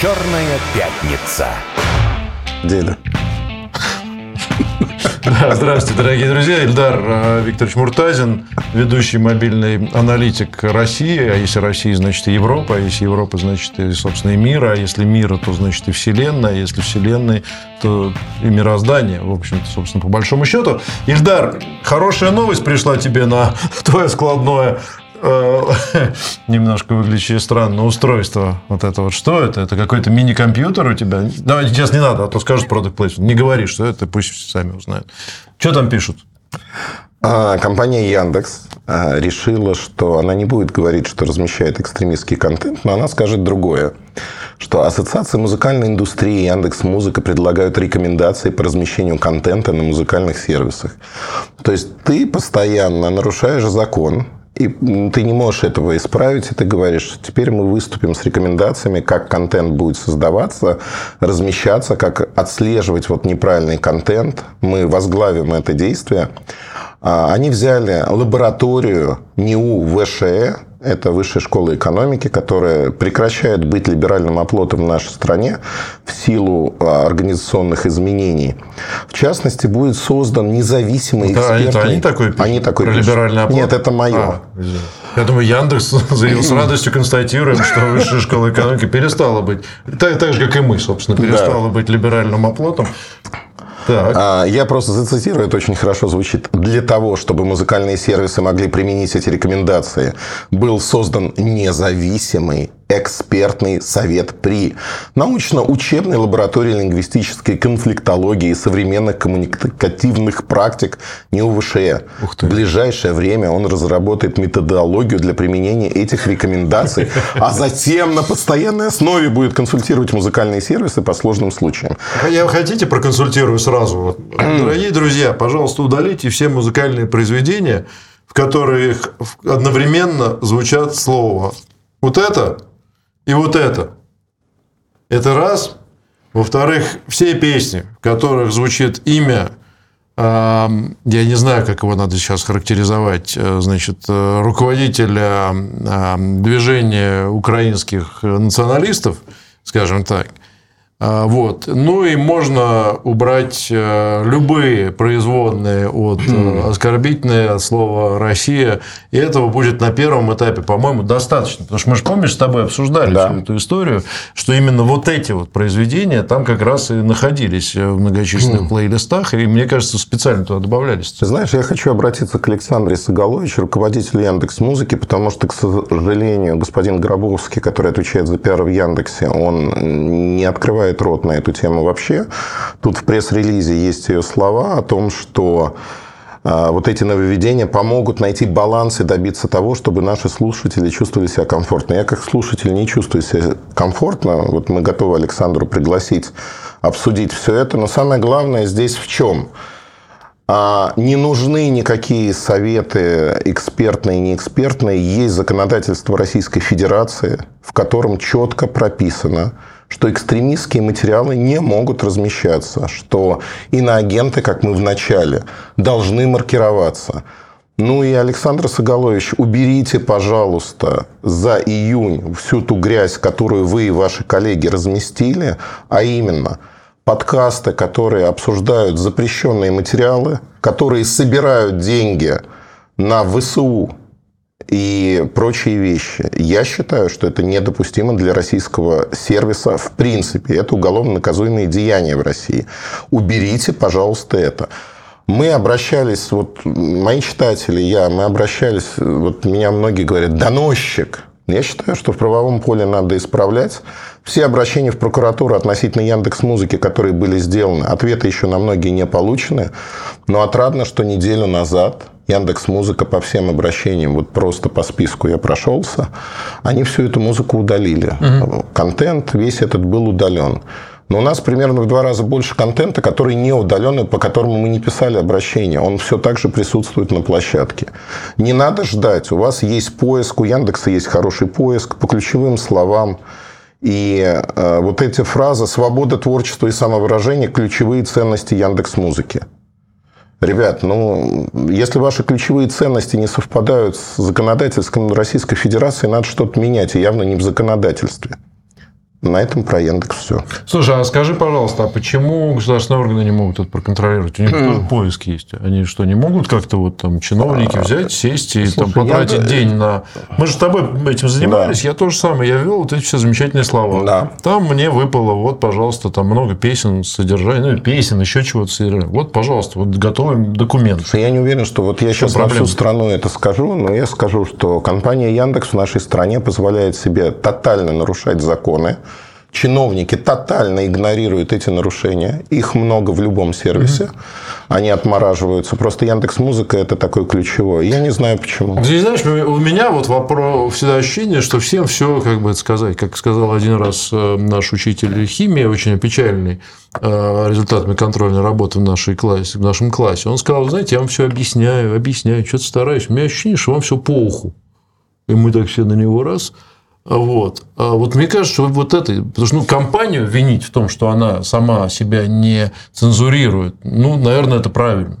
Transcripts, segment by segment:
Черная пятница. Деле. Да, здравствуйте, дорогие друзья. Ильдар э, Викторович Муртазин, ведущий мобильный аналитик России. А если Россия, значит и Европа. А если Европа, значит и, собственно, и мир. А если мира, то, значит, и Вселенная. А если Вселенная, то и мироздание. В общем-то, собственно, по большому счету. Ильдар, хорошая новость пришла тебе на твое складное немножко выглядящее странно устройство вот это вот. Что это? Это какой-то мини-компьютер у тебя? Давай сейчас не надо, а то скажут product placement. Не говори, что это, пусть сами узнают. Что там пишут? А, компания Яндекс а, решила, что она не будет говорить, что размещает экстремистский контент, но она скажет другое. Что Ассоциация музыкальной индустрии Яндекс Музыка предлагают рекомендации по размещению контента на музыкальных сервисах. То есть ты постоянно нарушаешь закон, и ты не можешь этого исправить, и ты говоришь, теперь мы выступим с рекомендациями, как контент будет создаваться, размещаться, как отслеживать вот неправильный контент. Мы возглавим это действие. А, они взяли лабораторию НИУ ВШЭ, это высшая школа экономики, которая прекращает быть либеральным оплотом в нашей стране в силу а, организационных изменений. В частности, будет создан независимый экспертный... Это они такой пишут? Они такой Про пишут. либеральный оплот? Нет, это мое. А, я думаю, Яндекс заявил с радостью констатируем, что высшая школа экономики перестала быть, так, так же, как и мы, собственно, перестала да. быть либеральным оплотом. Так. А, я просто зацитирую, это очень хорошо звучит. Для того, чтобы музыкальные сервисы могли применить эти рекомендации, был создан независимый экспертный совет при научно-учебной лаборатории лингвистической конфликтологии и современных коммуникативных практик НИУВШЭ. В ближайшее время он разработает методологию для применения этих рекомендаций, а затем на постоянной основе будет консультировать музыкальные сервисы по сложным случаям. Я хотите проконсультирую сразу? Дорогие друзья, пожалуйста, удалите все музыкальные произведения, в которых одновременно звучат слова вот это и вот это. Это раз. Во-вторых, все песни, в которых звучит имя, я не знаю, как его надо сейчас характеризовать, э, значит, э, руководителя движения украинских националистов, скажем так – а, вот. Ну и можно убрать э, любые производные от э, оскорбительные от слова Россия. И этого будет на первом этапе, по-моему, достаточно. Потому что мы же, помнишь, с тобой обсуждали да. всю эту историю, что именно вот эти вот произведения там как раз и находились в многочисленных плейлистах. И мне кажется, специально туда добавлялись. Ты знаешь, я хочу обратиться к Александре Соголовичу, руководителю Яндекс Музыки, потому что, к сожалению, господин Гробовский, который отвечает за пиар в Яндексе, он не открывает открывает рот на эту тему вообще. Тут в пресс-релизе есть ее слова о том, что а, вот эти нововведения помогут найти баланс и добиться того, чтобы наши слушатели чувствовали себя комфортно. Я как слушатель не чувствую себя комфортно. Вот мы готовы Александру пригласить обсудить все это. Но самое главное здесь в чем? А, не нужны никакие советы экспертные и неэкспертные. Есть законодательство Российской Федерации, в котором четко прописано, что экстремистские материалы не могут размещаться, что иноагенты, как мы в начале, должны маркироваться. Ну и Александр Соголович, уберите, пожалуйста, за июнь всю ту грязь, которую вы и ваши коллеги разместили, а именно подкасты, которые обсуждают запрещенные материалы, которые собирают деньги на ВСУ, и прочие вещи. Я считаю, что это недопустимо для российского сервиса в принципе. Это уголовно наказуемые деяния в России. Уберите, пожалуйста, это. Мы обращались, вот мои читатели, я, мы обращались, вот меня многие говорят, доносчик. Я считаю, что в правовом поле надо исправлять. Все обращения в прокуратуру относительно Яндекс Музыки, которые были сделаны, ответы еще на многие не получены. Но отрадно, что неделю назад Яндекс Музыка по всем обращениям, вот просто по списку я прошелся, они всю эту музыку удалили. Угу. Контент весь этот был удален. Но у нас примерно в два раза больше контента, который не удален, по которому мы не писали обращение. Он все так же присутствует на площадке. Не надо ждать. У вас есть поиск, у Яндекса есть хороший поиск по ключевым словам. И э, вот эти фразы «свобода творчества и самовыражения» – ключевые ценности Яндекс Музыки. Ребят, ну, если ваши ключевые ценности не совпадают с законодательством Российской Федерации, надо что-то менять, и явно не в законодательстве. На этом про Яндекс все. Слушай, а скажи, пожалуйста, а почему государственные органы не могут это проконтролировать? У них тоже поиск есть. Они что, не могут как-то вот там чиновники А, взять, сесть и там потратить день на... Мы же с тобой этим занимались, я тоже самое, я вел вот эти все замечательные слова. Да. Там мне выпало, вот, пожалуйста, там много песен содержания, ну, песен, еще чего-то содержания. Вот, пожалуйста, вот готовый документ. Я не уверен, что вот я сейчас на проблема? всю страну это скажу, но я скажу, что компания Яндекс в нашей стране позволяет себе тотально нарушать законы. Чиновники тотально игнорируют эти нарушения. Их много в любом сервисе. Они отмораживаются. Просто Яндекс Музыка это такой ключевой. Я не знаю почему. Здесь, знаешь, у меня вот вопрос, всегда ощущение, что всем все, как бы это сказать, как сказал один раз э, наш учитель химии, очень опечаленный э, результатами контрольной работы в, нашей классе, в нашем классе. Он сказал, знаете, я вам все объясняю, объясняю, что-то стараюсь. У меня ощущение, что вам все по уху. И мы так все на него раз. Вот. А вот мне кажется, что вот это, потому что ну, компанию винить в том, что она сама себя не цензурирует, ну, наверное, это правильно.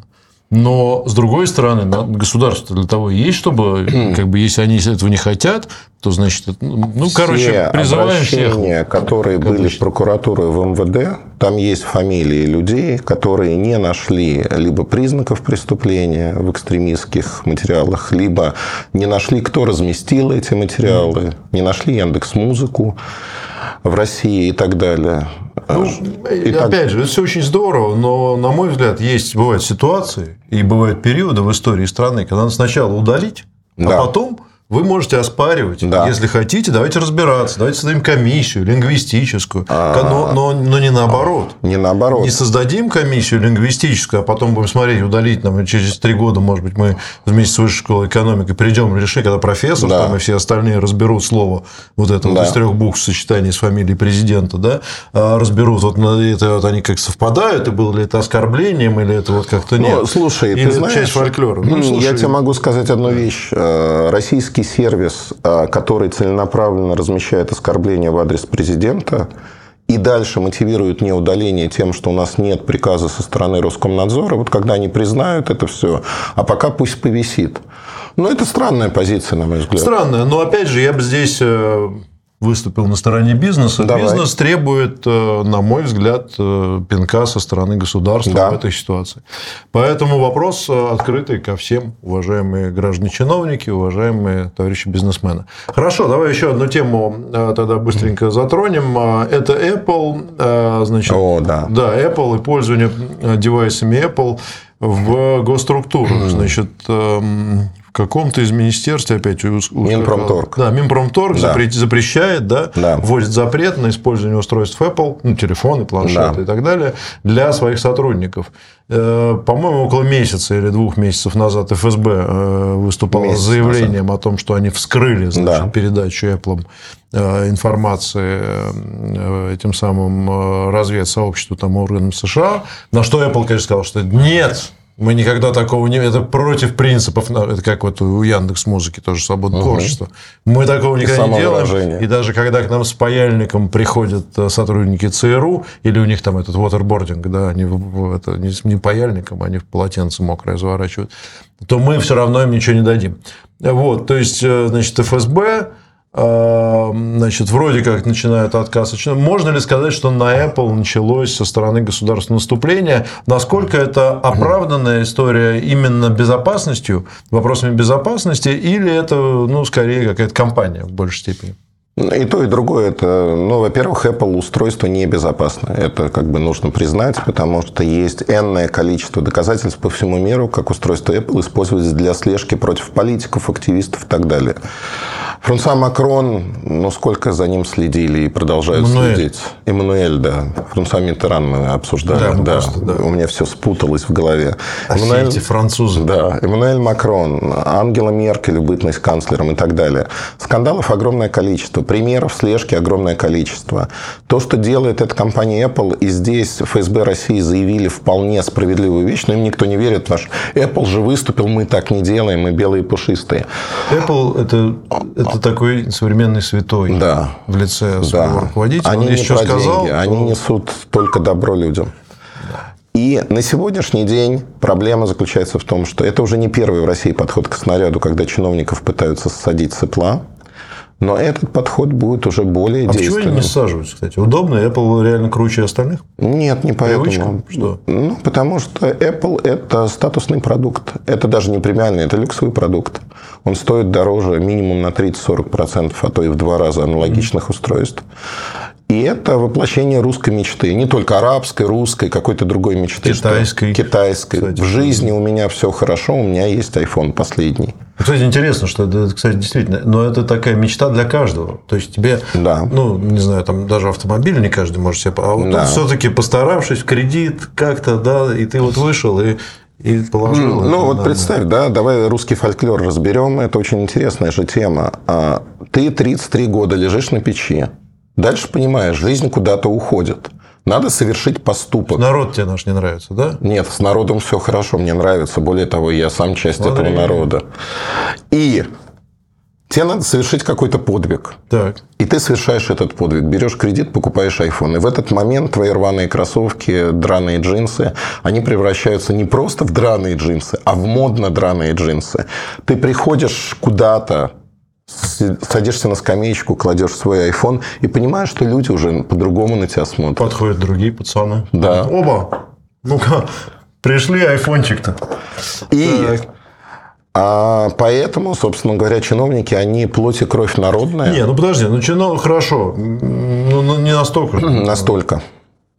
Но, с другой стороны, государство для того и есть, чтобы, как бы, если они этого не хотят, то, значит, ну, ну, короче, Все призываем всех. обращения, которые были в прокуратуру и в МВД, там есть фамилии людей, которые не нашли либо признаков преступления в экстремистских материалах, либо не нашли, кто разместил эти материалы, не нашли Яндекс Музыку в России и так далее. Ну, И так- опять же, это все очень здорово, но, на мой взгляд, есть, бывают ситуации и бывают периоды в истории страны, когда надо сначала удалить, Да. а потом вы можете оспаривать. Да. Если хотите, давайте разбираться, давайте создадим комиссию лингвистическую, А. но, но, но не наоборот. Не наоборот. Не создадим комиссию лингвистическую, а потом будем смотреть, удалить нам через три года, может быть, мы вместе с высшей школой экономики придем к решению, когда профессор Да. там, и все остальные разберут слово вот это вот Да. из трех букв в сочетании с фамилией президента, да, а, разберут, вот это вот они как совпадают, и было ли это оскорблением, или это вот как-то нет. Ну, слушай, или ты знаешь, часть фольклора. Ну, слушай, я тебе могу сказать одну вещь. Э, Российский сервис, э, который целенаправленно размещает оскорбления в адрес президента, и дальше мотивирует неудаление тем, что у нас нет приказа со стороны Роскомнадзора, вот когда они признают это все, а пока пусть повисит. Ну, это странная позиция, на мой взгляд. Странно, но опять же, я бы здесь э, выступил на стороне бизнеса. Давай. Бизнес требует, э, на мой взгляд, э, пинка со стороны государства Да. в этой ситуации. Поэтому вопрос э, открытый ко всем, уважаемые граждане-чиновники, уважаемые товарищи бизнесмены. Хорошо, давай еще одну тему тогда быстренько затронем. Это Apple, значит, О, да. да, Apple и пользование девайсами Apple в госструктурах. Значит, эм, в каком-то из министерств, опять Минпромторг. Да, Минпромторг Да. запре- запрещает, да, Да. вводит запрет на использование устройств Apple, ну, телефоны, планшеты Да. и так далее, для своих сотрудников. Э, По-моему, около месяца или двух месяцев назад ФСБ э, выступало Месяц с заявлением о том, что они вскрыли значит, Да. передачу Apple э, информации этим самым э, разведсообществу, там, органам США. На что Apple, конечно, сказал, что нет, мы никогда такого не... Это против принципов. Это как вот у Яндекс Музыки тоже свободное творчество. Мы такого никогда не делаем. И даже когда к нам с паяльником приходят э, сотрудники ЦРУ, или у них там этот waterboarding, да, они в- это, не, не паяльником, они в полотенце мокрое заворачивают, то мы все равно им ничего не дадим. Вот, то есть, э, значит, ФСБ значит, вроде как начинают отказ. Можно ли сказать, что на Apple началось со стороны государства наступление? Насколько это оправданная история именно безопасностью, вопросами безопасности, или это, ну, скорее какая-то компания в большей степени? И то, и другое. Это, ну, во-первых, Apple устройство небезопасное. Это как бы нужно признать, потому что есть энное количество доказательств по всему миру, как устройство Apple используется для слежки против политиков, активистов и так далее. Франсуа Макрон, ну, сколько за ним следили и продолжают Эммануэль. следить. Эммануэль, да. Франсуа Миттеран мы обсуждали. Да, мы да. просто, да. У меня все спуталось в голове. А все Эммануэль- эти французы. да, Эммануэль Макрон, Ангела Меркель, бытность канцлером и так далее. Скандалов огромное количество, примеров слежки огромное количество. То, что делает эта компания Apple, и здесь ФСБ России заявили вполне справедливую вещь, но им никто не верит, потому что Apple же выступил, мы так не делаем, мы белые пушистые. Apple это, это такой современный святой Да. в лице своего Да. руководителя. Они Он про сказал, деньги, то- они несут только добро людям. И на сегодняшний день проблема заключается в том, что это уже не первый в России подход к снаряду, когда чиновников пытаются ссадить с цепла. Но этот подход будет уже более А почему они действенным. не саживаются, кстати? Удобно, Apple реально круче остальных? Нет, не поэтому. Привычка? Что? Ну, потому что Apple – это статусный продукт. Это даже не премиальный, это люксовый продукт. Он стоит дороже минимум на 30-40%, а то и в два раза аналогичных устройств. И это воплощение русской мечты. Не только арабской, русской, какой-то другой мечты. что- Китайской. Китайской. Кстати. В жизни у меня все хорошо, у меня есть iPhone последний. Кстати, интересно, что это, кстати, действительно, но это такая мечта для каждого. То есть тебе, Да. ну, не знаю, там даже автомобиль не каждый может себе, а вот Да. все-таки постаравшись в кредит как-то, да, и ты вот вышел и, и положил. Ну, вот на- представь, да, давай русский фольклор разберем. Это очень интересная же тема. А, Ты 33 года лежишь на печи. Дальше понимаешь, жизнь куда-то уходит. Надо совершить поступок. Народ тебе наш не нравится, да? Нет, с народом все хорошо, мне нравится. Более того, я сам часть Смотри. этого народа. И тебе надо совершить какой-то подвиг. Так. И ты совершаешь этот подвиг. Берешь кредит, покупаешь iPhone. И в этот момент твои рваные кроссовки, драные джинсы, они превращаются не просто в драные джинсы, а в модно драные джинсы. Ты приходишь куда-то, садишься на скамеечку, кладешь свой iPhone и понимаешь, что люди уже по-другому на тебя смотрят. Подходят другие пацаны. Да. Оба. Ну-ка, пришли айфончик-то. И Так. а, поэтому, собственно говоря, чиновники, они плоть и кровь народная. Не, ну подожди, ну ну хорошо, ну ну, не настолько. Настолько.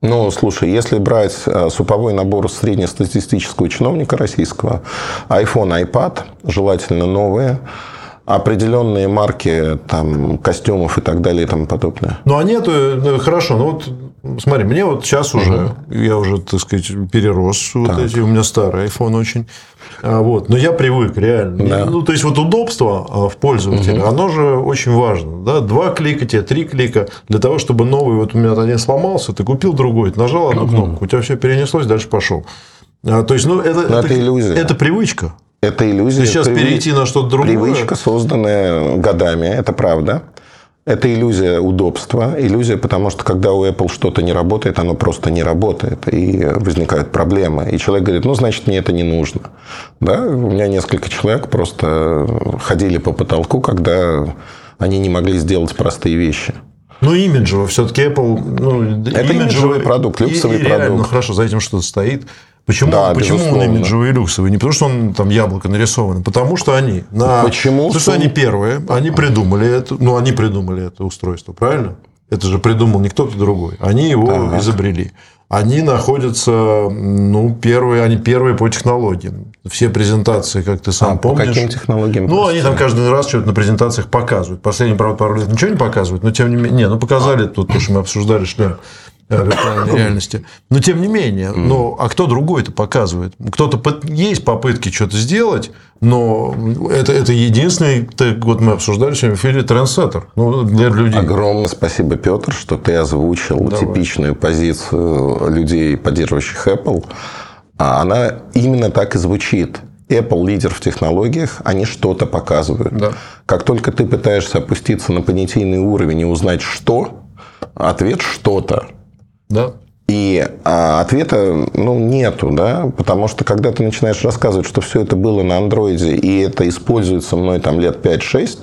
Ну, слушай, если брать э, суповой набор среднестатистического чиновника российского, iPhone, iPad, желательно новые, определенные марки там, костюмов и так далее и тому подобное. Ну, а нету, э, хорошо, ну вот смотри, мне вот сейчас уже, я уже, так сказать, перерос вот эти, у меня старый iPhone очень, А, вот, но я привык реально. Да. Ну, то есть, вот удобство а, в пользователе, оно же очень важно, да, два клика тебе, три клика, для того, чтобы новый, вот у меня один сломался, ты купил другой, ты нажал одну кнопку, у тебя все перенеслось, дальше пошел. А, то есть, ну, это, Но это иллюзия. Это привычка. Это иллюзия. Ты сейчас приви- перейти на что-то другое. Привычка, созданная годами, это правда. Это иллюзия удобства. Иллюзия, потому что когда у Apple что-то не работает, оно просто не работает. И возникают проблемы. И человек говорит, ну, значит, мне это не нужно. Да? У меня несколько человек просто ходили по потолку, когда они не могли сделать простые вещи. Ну, имиджево. Все-таки Apple... Ну, Это имиджевый продукт, люксовый и- и реально, продукт. Ну, хорошо, за этим что-то стоит. Почему, Да, почему он безусловно. имиджевый и люксовый? Не потому, что он там яблоко нарисовано, потому что они... На... Почему? Потому что они первые, они придумали это, ну, они придумали это устройство, правильно? Это же придумал не кто-то другой. Они его изобрели. Они находятся, ну, первые, они первые по технологиям. Все презентации, как ты сам А по помнишь. каким технологиям? Ну, они там каждый раз что-то на презентациях показывают. Последние, правда, пару лет ничего не показывают, но тем не менее. Не, ну показали тут то, что мы обсуждали э, виртуальной реальности. Но тем не менее, ну, а кто другой-то показывает? Кто-то есть попытки что-то сделать, но это, это единственный, так вот мы обсуждали сегодня в эфире трендсеттер. Ну, для людей. Огромное спасибо, Петр, что ты озвучил типичную позицию людей, поддерживающих Apple. А она именно так и звучит. Apple лидер в технологиях, они что-то показывают. Да. Как только ты пытаешься опуститься на понятийный уровень и узнать, что, ответ что-то. Да. И а, ответа ну, нету, да, потому что когда ты начинаешь рассказывать, что все это было на андроиде, и это используется мной там лет 5-6,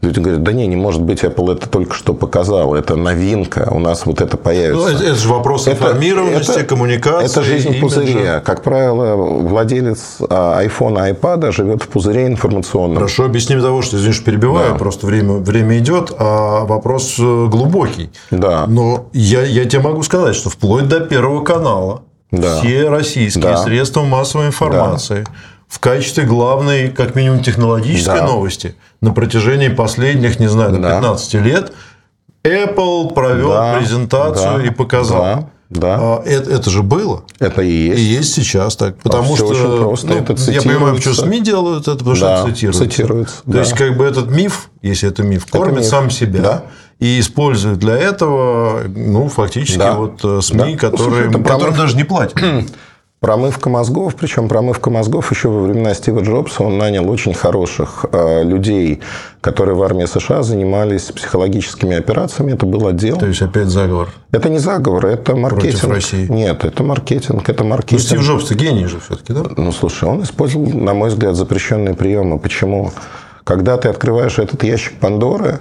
люди говорят, да не, не может быть, Apple это только что показал, это новинка, у нас вот это появится. Ну, это, это же вопрос Это- информированности, это- коммуникации. Это жизнь в имиджа. пузыре. Как правило, владелец а, iPhone, iPad живет в пузыре информационном. Хорошо, объясним того, что, извините, что перебиваю, Да. просто время, время идет, а вопрос э, глубокий. Да. Но я, я тебе могу сказать, что вплоть до Первого канала Да. все российские Да. средства массовой информации в качестве главной, как минимум, технологической Да. новости на протяжении последних, не знаю, Да. 15 лет Apple провел Да, презентацию да, и показал. да, да. А, это, это же было. Это и есть. И есть сейчас так. Потому всё что очень просто, ну, это я понимаю, почему. СМИ делают это, потому что Да, это цитируется. цитируется, То да. есть, как бы этот миф, если это миф, кормит миф, сам себя. да. И использует для этого, ну, фактически, Да. вот э, СМИ, Да. которые, слушай, которым даже не платят. Промывка мозгов, причем промывка мозгов еще во времена Стива Джобса он нанял очень хороших э, людей, которые в армии США занимались психологическими операциями. Это был отдел. То есть, опять заговор. Это не заговор, это маркетинг. России. Нет, это маркетинг, это Ну, маркетинг. Стив Джобс-то гений же все-таки, да? Ну, слушай, он использовал, на мой взгляд, запрещенные приемы. Почему? Когда ты открываешь этот ящик Пандоры,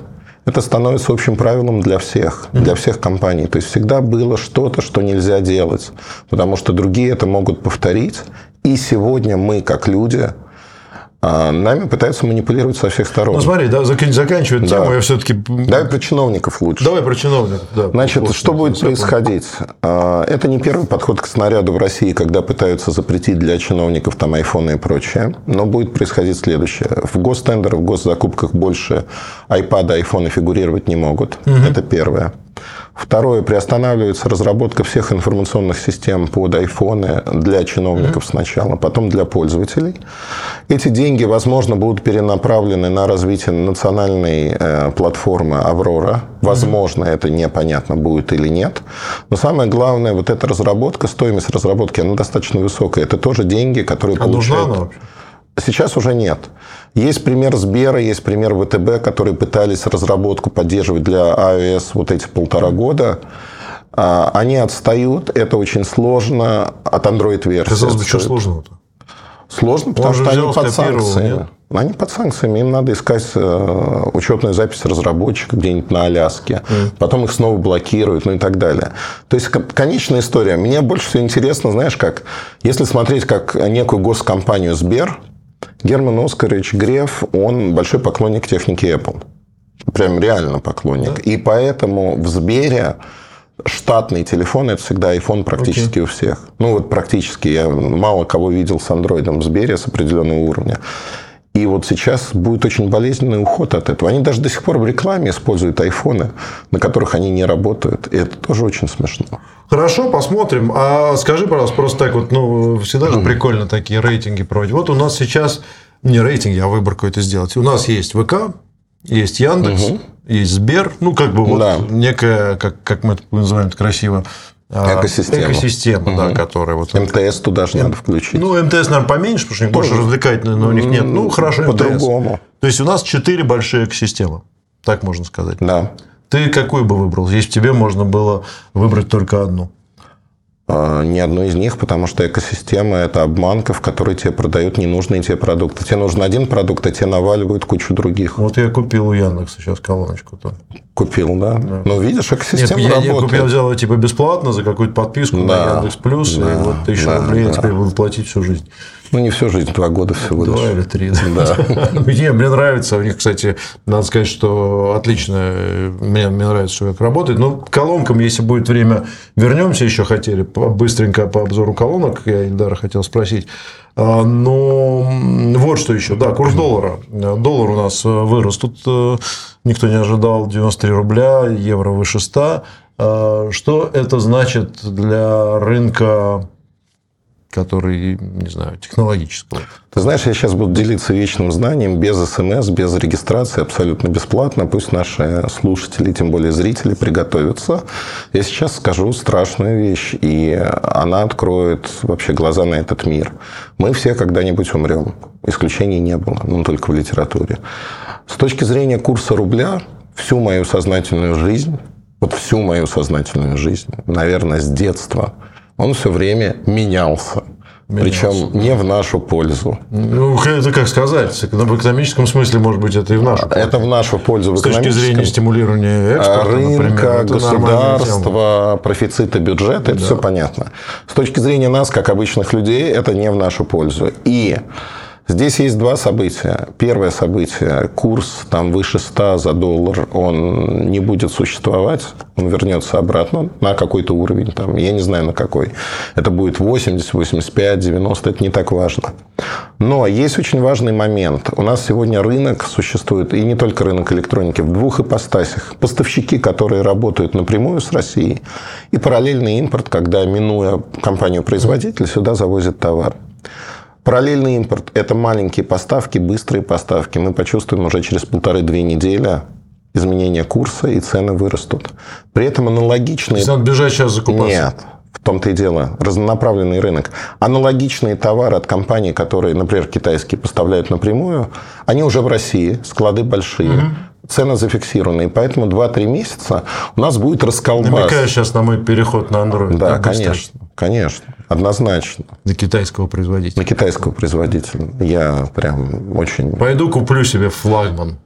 это становится общим правилом для всех, для всех компаний. То есть всегда было что-то, что нельзя делать, потому что другие это могут повторить. И сегодня мы, как люди, а нами пытаются манипулировать со всех сторон. Ну, смотри, да, закан- заканчивая Да. тему, я все-таки... Давай про чиновников лучше. Давай про чиновников. Да, Значит, Вот, что будет понял. происходить? А, Это не первый подход к снаряду в России, когда пытаются запретить для чиновников там айфоны и прочее. Но будет происходить следующее. В гостендерах, в госзакупках больше айпада, айфоны фигурировать не могут. Это первое. Второе. Приостанавливается разработка всех информационных систем под айфоны для чиновников сначала, потом для пользователей. Эти деньги, возможно, будут перенаправлены на развитие национальной э, платформы «Аврора». Возможно, это непонятно, будет или нет. Но самое главное, вот эта разработка, стоимость разработки, она достаточно высокая. Это тоже деньги, которые А нужна получают... она вообще? Сейчас уже нет. Есть пример Сбера, есть пример ВТБ, которые пытались разработку поддерживать для iOS вот эти полтора года. А, Они отстают, это очень сложно от Android-версии. Казалось бы, что сложного-то? Сложно, потому же что они под санкциями. нет? Они под санкциями. Им надо искать э, учетную запись разработчика где-нибудь на Аляске. Потом их снова блокируют, ну и так далее. То есть, кон- конечная история. Мне больше всего интересно, знаешь, как... Если смотреть как некую госкомпанию Сбер, Герман Оскарович Греф, он большой поклонник техники Apple. Прям реально поклонник. И поэтому в Сбере штатный телефон это всегда iPhone практически у всех. Ну вот практически. Я мало кого видел с андроидом в Сбере с определенного уровня. И вот сейчас будет очень болезненный уход от этого. Они даже до сих пор в рекламе используют айфоны, на которых они не работают. И это тоже очень смешно. Хорошо, посмотрим. А скажи, пожалуйста, просто так вот, ну, всегда же прикольно такие рейтинги проводить. Вот у нас сейчас не рейтинги, а выбор какой-то сделать. У нас есть ВК, есть Яндекс, есть Сбер, ну, как бы вот Да. некая, как, как мы это называем это красиво, а, Экосистема. экосистема, да, которая вот... МТС туда же надо включить. Ну, МТС, наверное, поменьше, потому что у них больше развлекательно, но у них нет. Ну, хорошо. По-другому. То есть, у нас четыре большие экосистемы. Так можно сказать. Да. Ты какую бы выбрал, если бы тебе можно было выбрать только одну? А, Ни одной из них, потому что экосистема – это обманка, в которой тебе продают ненужные тебе продукты. Тебе нужен один продукт, а тебе наваливают кучу других. Вот я купил у Яндекса сейчас колоночку-то. Купил, да? Ну, видишь, Нет, экосистема я, я работает. купил, взял типа бесплатно за какую-то подписку на Да, Яндекс Плюс, и да, вот тысячу да, рублей я да. теперь буду платить всю жизнь. Ну, не всю жизнь, два года всего лишь. Два или три. Да. Не, мне нравится. У них, кстати, надо сказать, что отлично. э, Мне, мне нравится, что как работает. Но к колонкам, если будет время, вернемся еще хотели. Быстренько по обзору колонок. Я Ильдара хотел спросить. А, Но вот что еще. Да, курс доллара. Доллар у нас э, вырос. Тут э, никто не ожидал 93 рубля, евро выше 100. А, Что это значит для рынка который, не знаю, технологического. Ты знаешь, я сейчас буду делиться вечным знанием, без смс, без регистрации, абсолютно бесплатно. Пусть наши слушатели, тем более зрители, приготовятся. Я сейчас скажу страшную вещь, и она откроет вообще глаза на этот мир. Мы все когда-нибудь умрем. Исключений не было, ну, только в литературе. С точки зрения курса рубля, всю мою сознательную жизнь, вот всю мою сознательную жизнь, наверное, с детства, он все время менялся. Причем не в нашу пользу. Ну, это как сказать. В экономическом смысле, может быть, это и в нашу пользу. Это в нашу пользу С точки зрения стимулирования экспорта, например, рынка, государства, профицита бюджета, это все понятно. С точки зрения нас, как обычных людей, это не в нашу пользу. И здесь есть два события. Первое событие, курс там выше 100 за доллар, он не будет существовать, он вернется обратно на какой-то уровень, там, я не знаю на какой. Это будет 80, 85, 90, это не так важно. Но есть очень важный момент. У нас сегодня рынок существует, и не только рынок электроники, в двух ипостасях. Поставщики, которые работают напрямую с Россией, и параллельный импорт, когда, минуя компанию-производителя, сюда завозят товар. Параллельный импорт – это маленькие поставки, быстрые поставки. Мы почувствуем уже через полторы-две недели изменение курса, и цены вырастут. При этом То аналогичные... есть, надо бежать сейчас закупаться. Нет, в том-то и дело. Разнонаправленный рынок. Аналогичные товары от компаний, которые, например, китайские поставляют напрямую, они уже в России, склады большие. Цены зафиксированы. И поэтому 2-3 месяца у нас будет расколбас. Намекаешь сейчас на мой переход на Android. Да, конечно. Конечно. Однозначно. Для китайского производителя. На китайского производителя. Я прям очень... Пойду куплю себе флагман.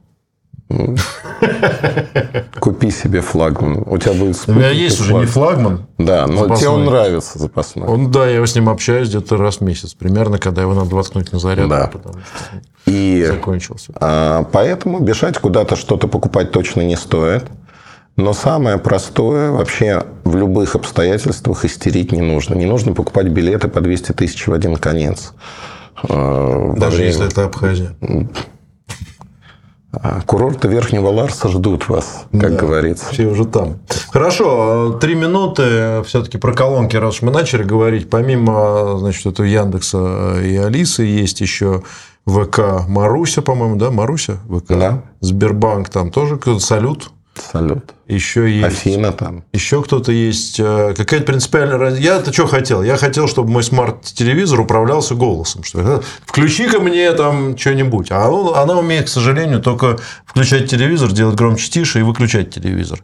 Купи себе флагман. У тебя будет У меня есть уже не флагман. Да, но запасной. тебе он нравится запасной. Он, да, я с ним общаюсь где-то раз в месяц, примерно, когда его надо воткнуть на зарядку, Да. потому что И закончился. а, поэтому бежать куда-то что-то покупать точно не стоит. Но самое простое вообще в любых обстоятельствах истерить не нужно. Не нужно покупать билеты по 200 тысяч в один конец. Во Даже время- если это Абхазия. А, Курорты Верхнего Ларса ждут вас, как Да. говорится. Все уже там. Хорошо, три минуты все-таки про колонки, раз уж мы начали говорить. Помимо, значит, этого Яндекса и Алисы, есть еще ВК Маруся, по-моему, да? Маруся ВК? Да. Сбербанк там тоже Салют. Салют. Еще есть. Афина там. Еще кто-то есть. э, Какая-то принципиальная разница. Я-то что хотел? Я хотел, чтобы мой смарт-телевизор управлялся голосом. Что включи-ка мне там что-нибудь. А он- она умеет, к сожалению, только включать телевизор, делать громче, тише и выключать телевизор.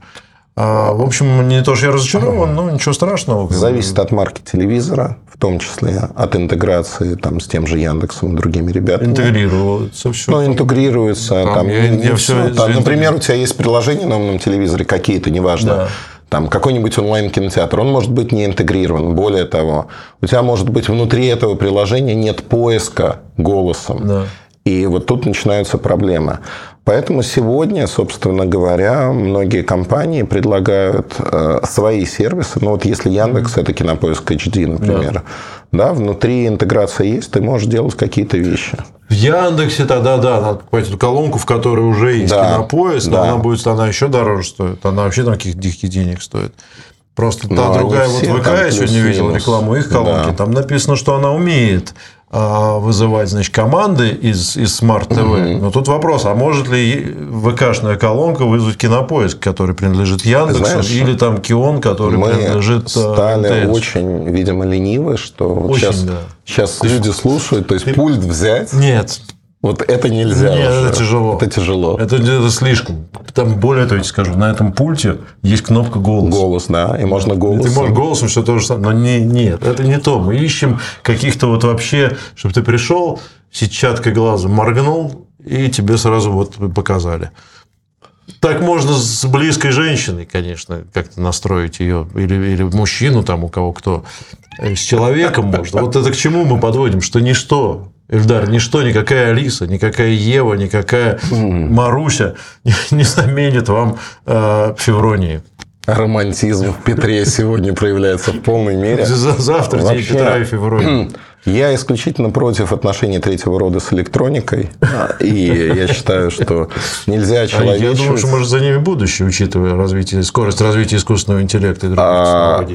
А, в общем, не то, что я разочарован, но ничего страшного. Зависит от марки телевизора, в том числе от интеграции там, с тем же Яндексом и другими ребятами. Интегрироваться все. Ну, интегрируется. Там Там, я- не я всё. всё Там, например, у тебя есть приложение на умном телевизоре какие-то, неважно. Да. Там какой-нибудь онлайн-кинотеатр, он может быть не интегрирован. Более того, у тебя может быть внутри этого приложения нет поиска голосом. Да. И вот тут начинаются проблемы. Поэтому сегодня, собственно говоря, многие компании предлагают э, свои сервисы. Ну вот если Яндекс это Кинопоиск HD, например, да. внутри интеграция есть, ты можешь делать какие-то вещи. В Яндексе тогда, да, надо покупать эту колонку, в которой уже есть Да, кинопоезд, да. она будет, она еще дороже стоит. Она вообще там каких-то диких денег стоит. Просто та Ну, они другая, вот ВК я сегодня видел рекламу их колонки, Да. там написано, что она умеет а, вызывать, значит, команды из, из Smart TV. Но тут вопрос, а может ли ВКшная колонка вызвать кинопоиск, который принадлежит Яндексу, Знаешь, или там Кион, который Мы принадлежит а, стали МТС? очень, видимо, ленивы, что вот Очень, сейчас, да. сейчас люди слушают, то есть пульт взять, Нет, вот это нельзя Нет, уже. это тяжело. Это тяжело. Это, это слишком. Там, более того, я тебе скажу, на этом пульте есть кнопка голос. Голос, да, и можно И голосом. Ты можешь голосом все то же самое. Но не, нет, это не то. Мы ищем каких-то вот вообще, чтобы ты пришел, сетчаткой глаза моргнул, и тебе сразу вот показали. Так можно с близкой женщиной, конечно, как-то настроить ее, или, или мужчину, там, у кого кто, Э, с человеком можно. Вот это к чему мы подводим, что ничто, Эльдар, ничто, никакая Алиса, никакая Ева, никакая Маруся не, заменит вам э, Февронии. Романтизм в Петре сегодня проявляется в полной мере. За- Завтра день Петра и Февронии. Я исключительно против отношений третьего рода с электроникой. И я считаю, что нельзя А Я думаю, что может за ними будущее, учитывая развитие, скорость развития искусственного интеллекта и других А.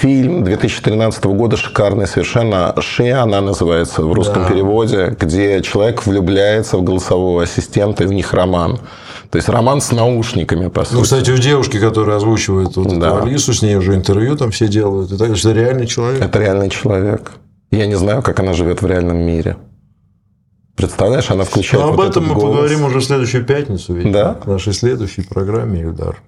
Фильм 2013 года шикарный совершенно. «Ши» она называется в русском Да. переводе, где человек влюбляется в голосового ассистента, и в них роман. То есть роман с наушниками, по сути. Ну, кстати, у девушки, которая озвучивает вот Да. эту Алису, с ней уже интервью там все делают. Это, это реальный человек. Это реальный человек. Я не знаю, как она живет в реальном мире. Представляешь, она включает Но об вот этом мы голос. поговорим уже в следующую пятницу, видимо, Да. в нашей следующей программе, Ильдар.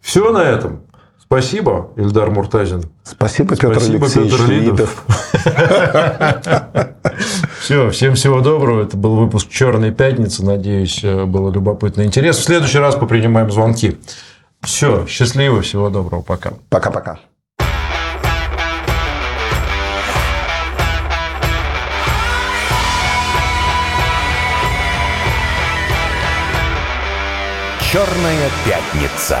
Все на этом. Спасибо, Ильдар Муртазин. Спасибо, Петр Спасибо, Алексеевич Петр Лидов. Лидов. Все, всем всего доброго. Это был выпуск Черной пятницы. Надеюсь, э, было любопытно и интересно. В следующий раз попринимаем звонки. Все, счастливо, всего доброго, пока. Пока-пока. Черная пятница.